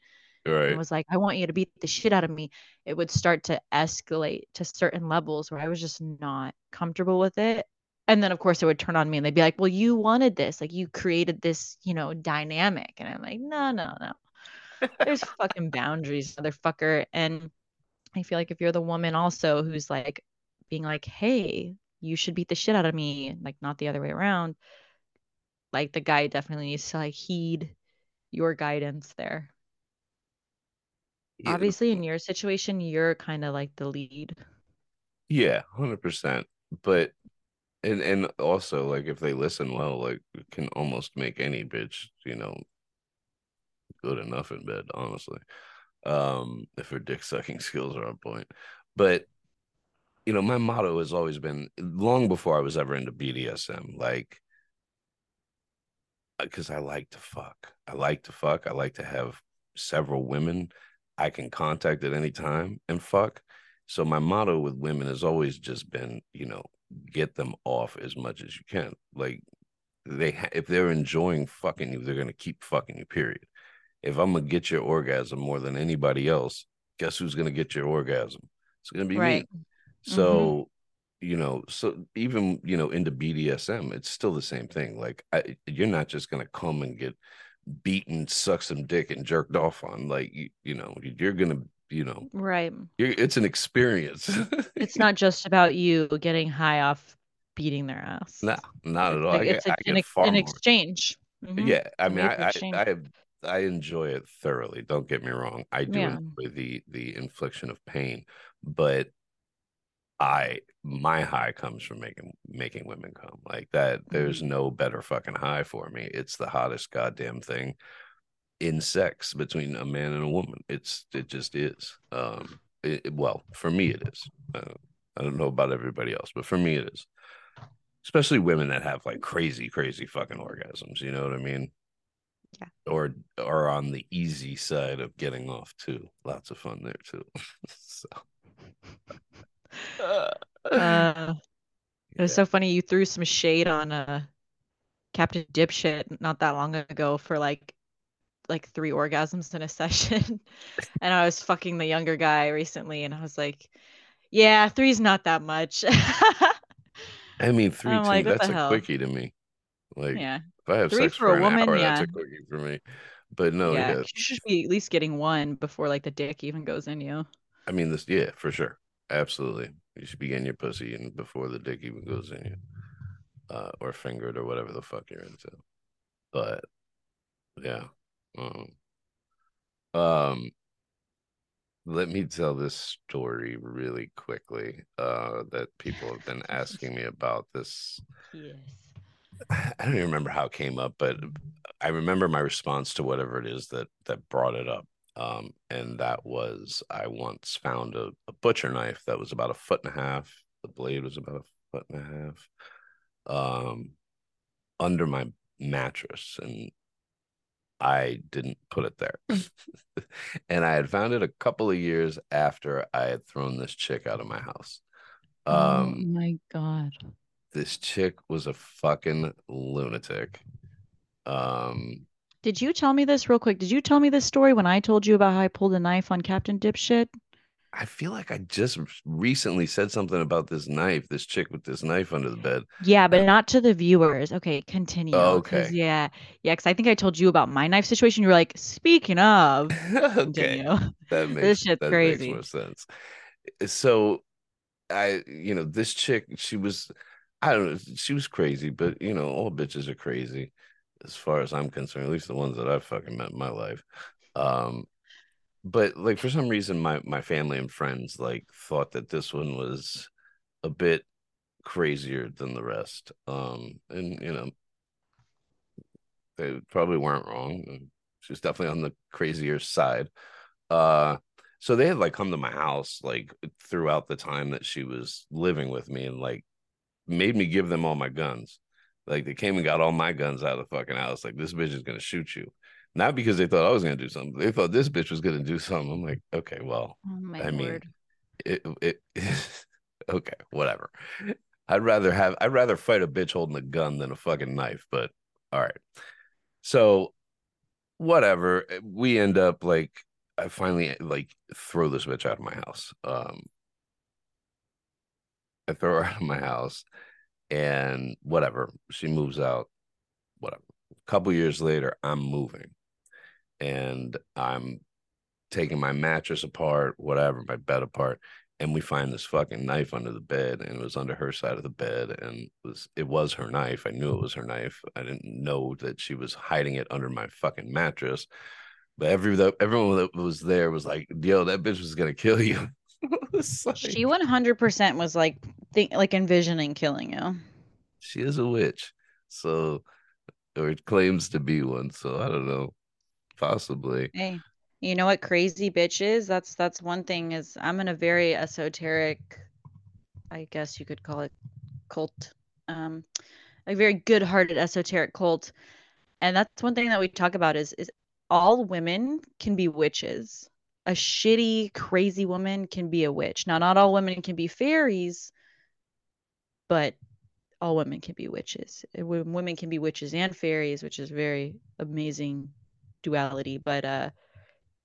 and right. was like, I want you to beat the shit out of me. It would start to escalate to certain levels where I was just not comfortable with it. And then, of course, it would turn on me and they'd be like, Well, you wanted this. Like, you created this, you know, dynamic. And I'm like, No, no, no. There's fucking boundaries, motherfucker. And I feel like if you're the woman also who's like being like, Hey, you should beat the shit out of me, like, not the other way around, like, the guy definitely needs to like heed your guidance there. Yeah, Obviously, in your situation, you're kind of like the lead. yeah, hundred percent. But and and also like if they listen well, like it can almost make any bitch, you know, good enough in bed, honestly. Um, if her dick sucking skills are on point. But you know, my motto has always been long before I was ever into BDSM, like Uh, because I like to fuck. I like to fuck. I like to have several women I can contact at any time and fuck. So my motto with women has always just been, you know, get them off as much as you can. Like they, ha- if they're enjoying fucking you, they're gonna keep fucking you. Period. If I'm gonna get your orgasm more than anybody else, guess who's gonna get your orgasm? It's gonna be Right. me. So, mm-hmm. You know, so even you know into BDSM, it's still the same thing. Like I, you're not just gonna come and get beaten, suck some dick, and jerked off on. Like you, you know, you're gonna, you know, Right. you're, it's an experience. It's not just about you getting high off beating their ass. no, not at all. like I it's I an, get ex- far an exchange. Mhm. Yeah, I mean, I, I. I, I enjoy it thoroughly. Don't get me wrong. I do Yeah. enjoy the the infliction of pain, but I my high comes from making making women come like that. There's Mhm. no better fucking high for me. It's the hottest goddamn thing in sex between a man and a woman. It's it just is. Um, it- well, for me it is. Uh, I don't know about everybody else, but for me it is. Especially women that have like crazy, crazy fucking orgasms. You know what I mean? Yeah. Or are on the easy side of getting off too. Lots of fun there too. so. Uh, it was Yeah. so funny. You threw some shade on uh Captain Dipshit not that long ago for like like three orgasms in a session. and I was fucking the younger guy recently, and I was like, "Yeah, three's not that much." I mean, three I'm to me, like, "What that's a hell?" quickie to me. Like Yeah, if I have three sex for a for an woman, hour, that's a quickie for me. But no, yeah. yeah, You should be at least getting one before like the dick even goes in you. I mean this, yeah, for sure, absolutely. You should be getting your pussy in before the dick even goes in you, uh, or fingered or whatever the fuck you're into. But yeah, um, um, let me tell this story really quickly. Uh, that people have been asking me about this Yes. I don't even remember how it came up, but I remember my response to whatever it is that that brought it up. Um, and that was I once found a, a butcher knife that was about a foot and a half. The blade was about a foot and a half. Um, under my mattress, and I didn't put it there. and I had found it a couple of years after I had thrown this chick out of my house. oh Um, my god. this chick was a fucking lunatic. Um, Did you tell me this real quick? Did you tell me this story when I told you about how I pulled a knife on Captain Dipshit? I feel like I just recently said something about this knife, this chick with this knife under the bed. Yeah, but not to the viewers. Okay, continue. Oh, 'cause, Okay. yeah, yeah, because I think I told you about my knife situation. You were like, speaking of, okay. That This makes shit's that crazy. makes more sense. Eh, so I, you know, this chick, she was, I don't know, she was crazy, but you know, all bitches are crazy as far as I'm concerned, at least the ones that I've fucking met in my life. Um, but like for some reason my my family and friends like thought that this one was a bit crazier than the rest. Um, and you know, they probably weren't wrong. She was definitely on the crazier side. Uh, so they had like come to my house like throughout the time that she was living with me and like made me give them all my guns. Like they came and got all my guns out of the fucking house. Like this bitch is gonna shoot you. Not because they thought I was gonna do something. They thought this bitch was gonna do something. I'm like, okay, well, Oh I mean, it, it okay, whatever. I'd rather have I'd rather fight a bitch holding a gun than a fucking knife, but all right. So whatever. We end up like I finally like throw this bitch out of my house. Um I throw her out of my house and whatever. She moves out, whatever. A couple years later, I'm moving and I'm taking my mattress apart, whatever, my bed apart, and we find this fucking knife under the bed, and it was under her side of the bed, and it was it was her knife. I knew it was her knife. I didn't know that she was hiding it under my fucking mattress. But every everyone that was there was like, "Yo, that bitch was gonna kill you." Like, She 100% was like think like envisioning killing you. she is a witch, so or claims to be one. So I don't know, possibly. Hey, you know what crazy bitch is? That's that's one thing is I'm in a very esoteric, I guess you could call it cult. Um, a very good-hearted esoteric cult. And that's one thing that we talk about is is all women can be witches. A shitty, crazy woman can be a witch. Now, not all women can be fairies, but all women can be witches. Uh, Women can be witches and fairies, which is very amazing duality. But uh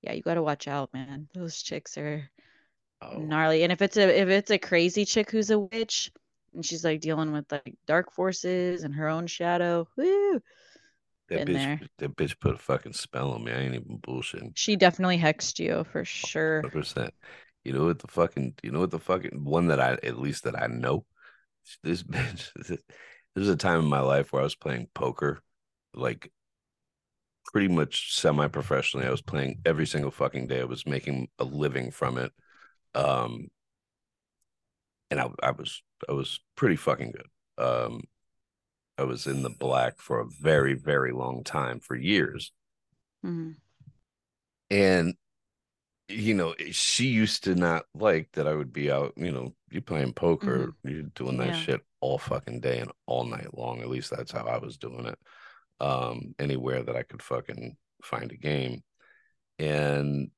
yeah, you gotta watch out, man. Those chicks are Oh, gnarly. And if it's a if it's a crazy chick who's a witch and she's like dealing with like dark forces and her own shadow, woo, that bitch, there. that bitch put a fucking spell on me. I ain't even bullshitting. She definitely hexed you for sure. Percent. You know what the fucking you know what the fucking one that I at least that I know. This bitch. There's a time in my life where I was playing poker, like pretty much semi-professionally. I was playing every single fucking day. I was making a living from it. Um, and I, I was I was pretty fucking good. Um, I was in the black for a very very long time for years, Mhm. and you know, she used to not like that I would be out, you know, you playing poker, you're doing that Yeah. shit all fucking day and all night long. At least that's how I was doing it. Um, anywhere that I could fucking find a game. And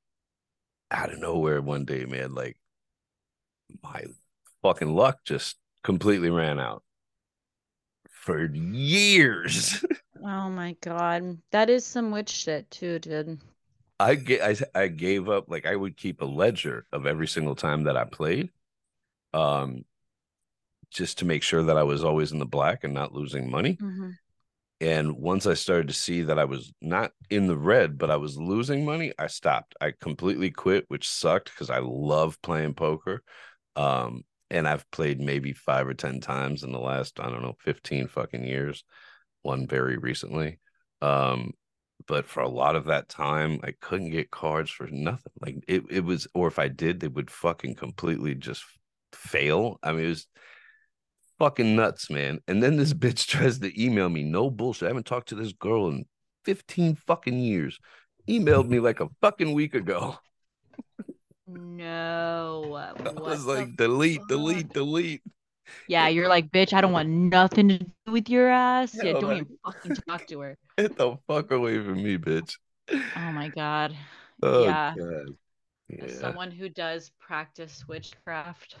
out of nowhere one day, man, like my fucking luck just completely ran out for years. Oh my God. That is some witch shit too, dude. I, I I gave up like I would keep a ledger of every single time that I played. Um just to make sure that I was always in the black and not losing money. Mhm. And once I started to see that I was not in the red, but I was losing money, I stopped. I completely quit, which sucked because I love playing poker. Um, and I've played maybe five or 10 times in the last, I don't know, 15 fucking years, one very recently. Um, but for a lot of that time, I couldn't get cards for nothing. Like it, it was, or if I did, they would fucking completely just fail. I mean, it was fucking nuts, man. And then this bitch tries to email me. No bullshit. I haven't talked to this girl in 15 fucking years. Emailed me like a fucking week ago. No. I was like, delete, fuck? delete, delete. Yeah, you're like, bitch, I don't want nothing to do with your ass. Yeah, don't even fucking talk to her. Get the fuck away from me, bitch. Oh my god. Oh, Yeah. God. As Yeah. someone who does practice witchcraft,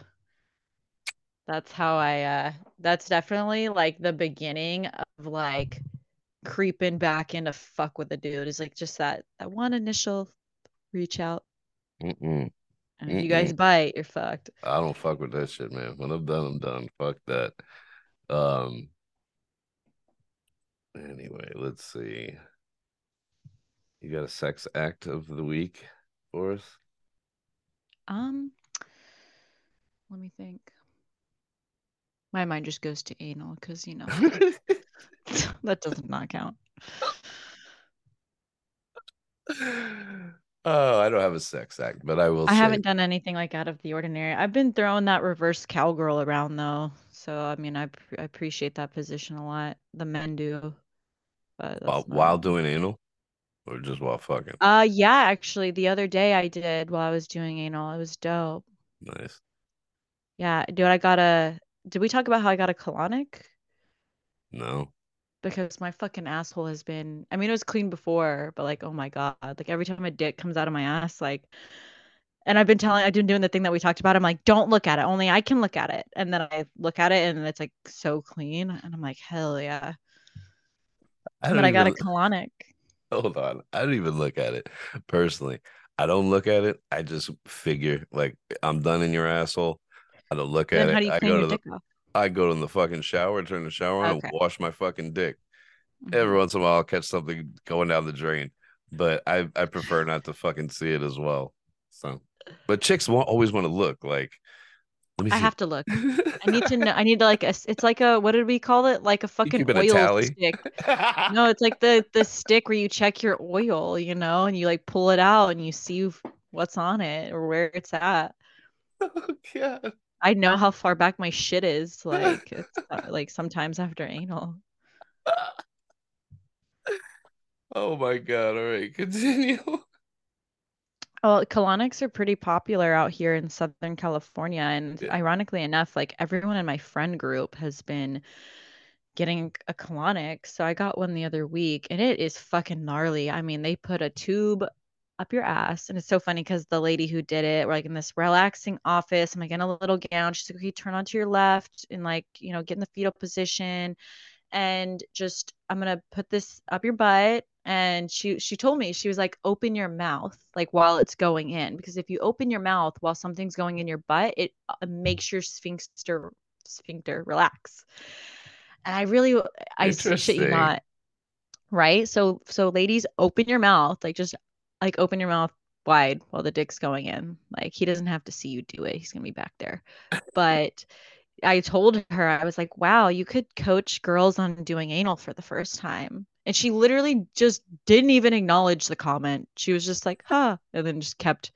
that's how I uh that's definitely like the beginning of like creeping back into fuck with a dude is like just that that one initial reach out. Mm-mm. And if you guys bite, you're fucked. I don't fuck with that shit, man. When I'm done, I'm done. Fuck that. Um. Anyway, let's see. You got a sex act of the week for us? Um let me think. My mind just goes to anal because you know that does not count. oh, I don't have a sex act, but I will I say haven't done anything like out of the ordinary. I've been throwing that reverse cowgirl around though. So I mean I, pr- I appreciate that position a lot. The men do. But while, not- while doing anal or just while fucking. Uh yeah, actually the other day I did while I was doing anal. It was dope. Nice. Yeah, dude, I got a did we talk about how I got a colonic? No. Because my fucking asshole has been I mean it was clean before, but like oh my God. Like every time a dick comes out of my ass, like and I've been telling I've been doing the thing that we talked about. I'm like, don't look at it. Only I can look at it. And then I look at it and it's like so clean. And I'm like, hell yeah. I But I got a colonic. Hold on. I don't even look at it personally. I don't look at it. I just figure like I'm done in your asshole. I don't look Then at how it. do you I go your to the off? I go in the fucking shower, turn the shower on, Okay. and wash my fucking dick. Mhm. Every once in a while, I'll catch something going down the drain, but I I prefer not to fucking see it as well. So, but chicks won't always want to look like. Let me I see. have to look. I need to know. I need to like a. It's like a. What did we call it? Like a fucking keeping a oil stick. No, it's like the the stick where you check your oil, you know, and you like pull it out and you see what's on it or where it's at. oh god. I know how far back my shit is. Like it's uh, like sometimes after anal. Oh my god. All right, continue. Well, colonics are pretty popular out here in Southern California, and Yeah. ironically enough, like everyone in my friend group has been getting a colonic. So I got one the other week, and it is fucking gnarly. I mean, they put a tube up your ass, and it's so funny because the lady who did it, we're like in this relaxing office. I'm like in a little gown. She's like, okay, turn onto your left and like, you know, get in the fetal position and just I'm gonna put this up your butt. And she she told me she was like, open your mouth like while it's going in because if you open your mouth while something's going in your butt, it uh, makes your sphincter sphincter relax. And I really I shit you not, right? So so ladies, open your mouth like just like open your mouth wide while the dick's going in. Like he doesn't have to see you do it. He's gonna be back there. But I told her, I was like, wow, you could coach girls on doing anal for the first time. And she literally just didn't even acknowledge the comment. She was just like, huh. And then just kept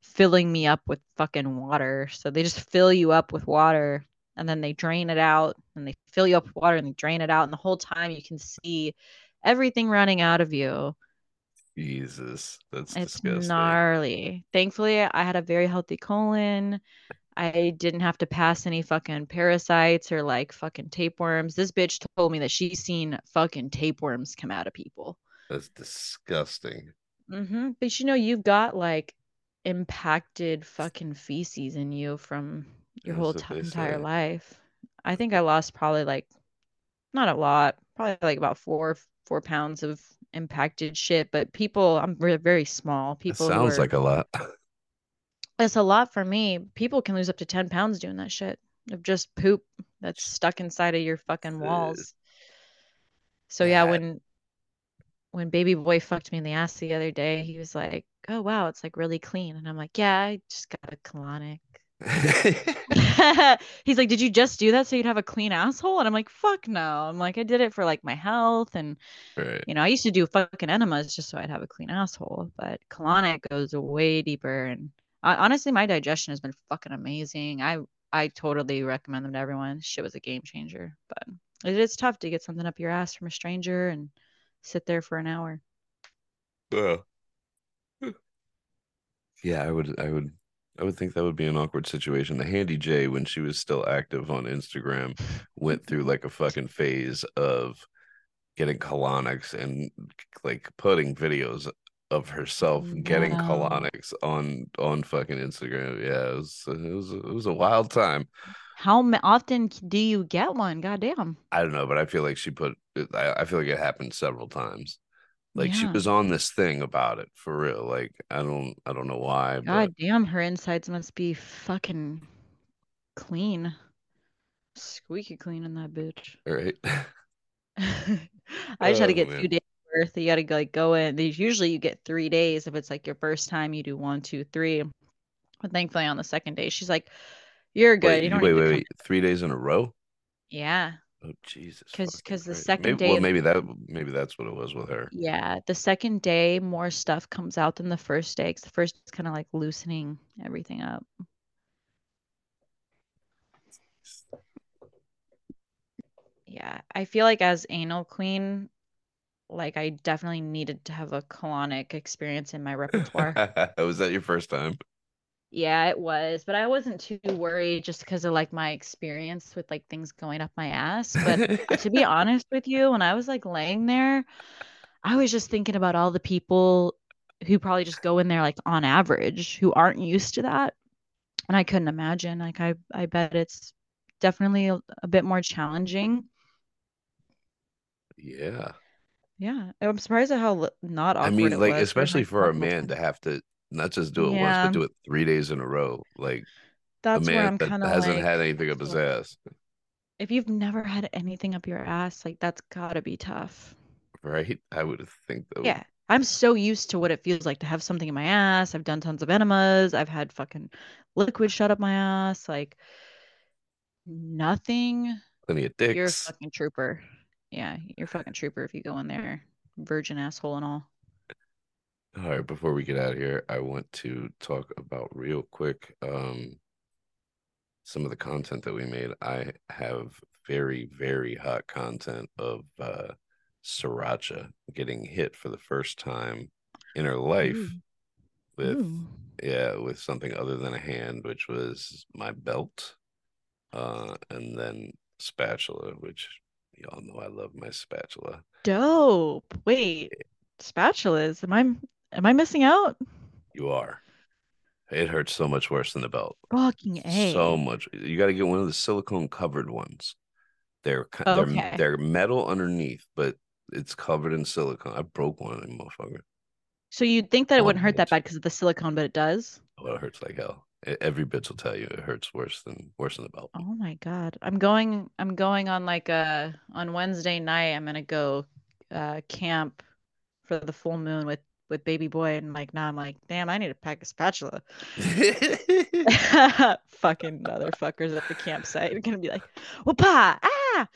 filling me up with fucking water. So they just fill you up with water and then they drain it out and they fill you up with water and they drain it out. And the whole time you can see everything running out of you. Jesus, that's It's disgusting. gnarly. Thankfully, I had a very healthy colon. I didn't have to pass any fucking parasites or like fucking tapeworms. This bitch told me that she's seen fucking tapeworms come out of people. That's disgusting. Mm-hmm. But you know, you've got like impacted fucking feces in you from your That's whole they entire life. I think I lost probably like not a lot, probably like about four four pounds of impacted shit. But people, I'm very very small. People who sounds are like a lot. It's a lot for me. People can lose up to 10 pounds doing that shit of just poop that's stuck inside of your fucking uh, walls. So yeah, That- when when baby boy fucked me in the ass the other day, he was like, "Oh wow, it's like really clean." And I'm like, "Yeah, I just got a colonic." He's like, "Did you just do that so you'd have a clean asshole?" And I'm like, "Fuck no." I'm like, "I did it for like my health and right. you know, I used to do fucking enemas just so I'd have a clean asshole, but colonic goes way deeper. And I, honestly, my digestion has been fucking amazing. I I totally recommend them to everyone. Shit was a game changer, but it is tough to get something up your ass from a stranger and sit there for an hour. Yeah. Yeah, I would I would I would think that would be an awkward situation. The Handy J, when she was still active on Instagram, went through like a fucking phase of getting colonics and like putting videos of herself getting No. colonics on on fucking Instagram. Yeah, it was it was it was a wild time. How often do you get one? Goddamn. I don't know, but I feel like she put I, I feel like it happened several times. Like she was on this thing about it for real. Like I don't I don't know why, but God damn, her insides must be fucking clean. Squeaky clean in that bitch. right. I just had to Oh, get man. two days worth. You gotta like go in. There's usually you get three days if it's like your first time. You do one, two, three. But thankfully on the second day, she's like, "You're good. Wait, you don't wait, wait, wait. Three days in a row? Yeah, Oh Jesus. 'Cause- fucking 'cause the second maybe, day Well, maybe that maybe that's what it was with her. yeah. The second day, more stuff comes out than the first day. Cause the first is kind of like loosening everything up. Yeah, I feel like as anal queen, like I definitely needed to have a colonic experience in my repertoire. was that your first time? Yeah, it was, but I wasn't too worried just because of like my experience with like things going up my ass. But to be honest with you, when I was like laying there, I was just thinking about all the people who probably just go in there like on average who aren't used to that. And I couldn't imagine. Like I I bet it's definitely a, a bit more challenging. yeah. Yeah, I'm surprised at how not I awkward mean, it like. Especially for a man to have to not just do it once, but do it three days in a row. Like a that's where man I'm that kind of hasn't like, had anything up his ass, if you've never had anything up your ass, like that's gotta be tough. right? I would think that would Yeah, I'm so used to what it feels like to have something in my ass. I've done tons of enemas. I've had fucking liquid shut up my ass. Like nothing. plenty of dick. You're a fucking trooper. Yeah, you're a fucking trooper if you go in there, virgin asshole and all. All right, before we get out of here, I want to talk about real quick um some of the content that we made. I have very, very hot content of uh Sriracha getting hit for the first time in her life Ooh. with Ooh. yeah, with something other than a hand, which was my belt. Uh and then spatula, which y'all know I love my spatula. Dope. Wait, spatulas. Am I am I missing out? You are. It hurts so much worse than the belt. Fucking A. So much. You got to get one of the silicone covered ones. They're ki- they're Okay. they're metal underneath, but it's covered in silicone. I broke one of them, motherfucker. So you'd think that it wouldn't hurt that bad because of the silicone, but it does? Oh, it hurts like hell. Every bitch will tell you it hurts worse than worse than the belt. Oh my God. I'm going I'm going on like a on Wednesday night I'm gonna go uh camp for the full moon with with baby boy and like now I'm like, damn, I need to pack a spatula. Fucking motherfuckers at the campsite are gonna be like, whoopah, ah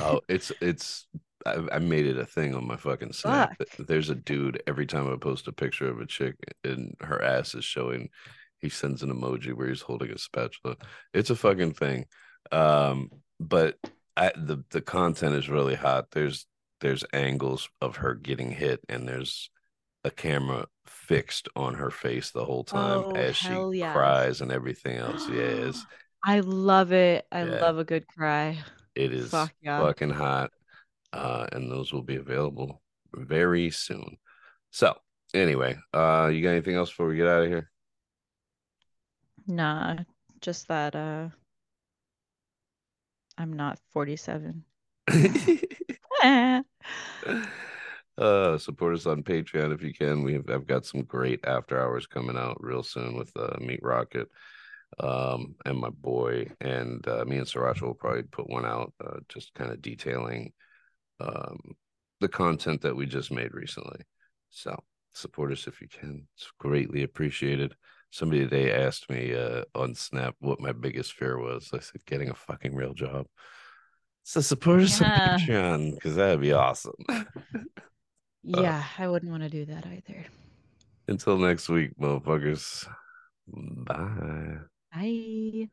oh, it's it's. I, I made it a thing on my fucking snap. Fuck. There's a dude every time I post a picture of a chick and her ass is showing, he sends an emoji where he's holding a spatula. It's a fucking thing. Um, but I, the the content is really hot. There's there's angles of her getting hit, and there's a camera fixed on her face the whole time Oh, as she yes. cries and everything else. Yeah, I love it. I Yeah. love a good cry. it is Fuck yeah. fucking hot. Uh, and those will be available very soon. So anyway, uh, you got anything else before we get out of here? Nah, just that uh I'm not 47. Uh support us on patreon if you can. We have i've got some great after hours coming out real soon with uh meat rocket um and my boy and uh, me and Sriracha will probably put one out uh, just kind of detailing um the content that we just made recently. So support us if you can. It's greatly appreciated. Somebody today asked me uh on snap what my biggest fear was. I said getting a fucking real job. So support us Yeah. on patreon because that'd be awesome Uh, yeah, I wouldn't want to do that either. Until next week, motherfuckers. Bye. Bye.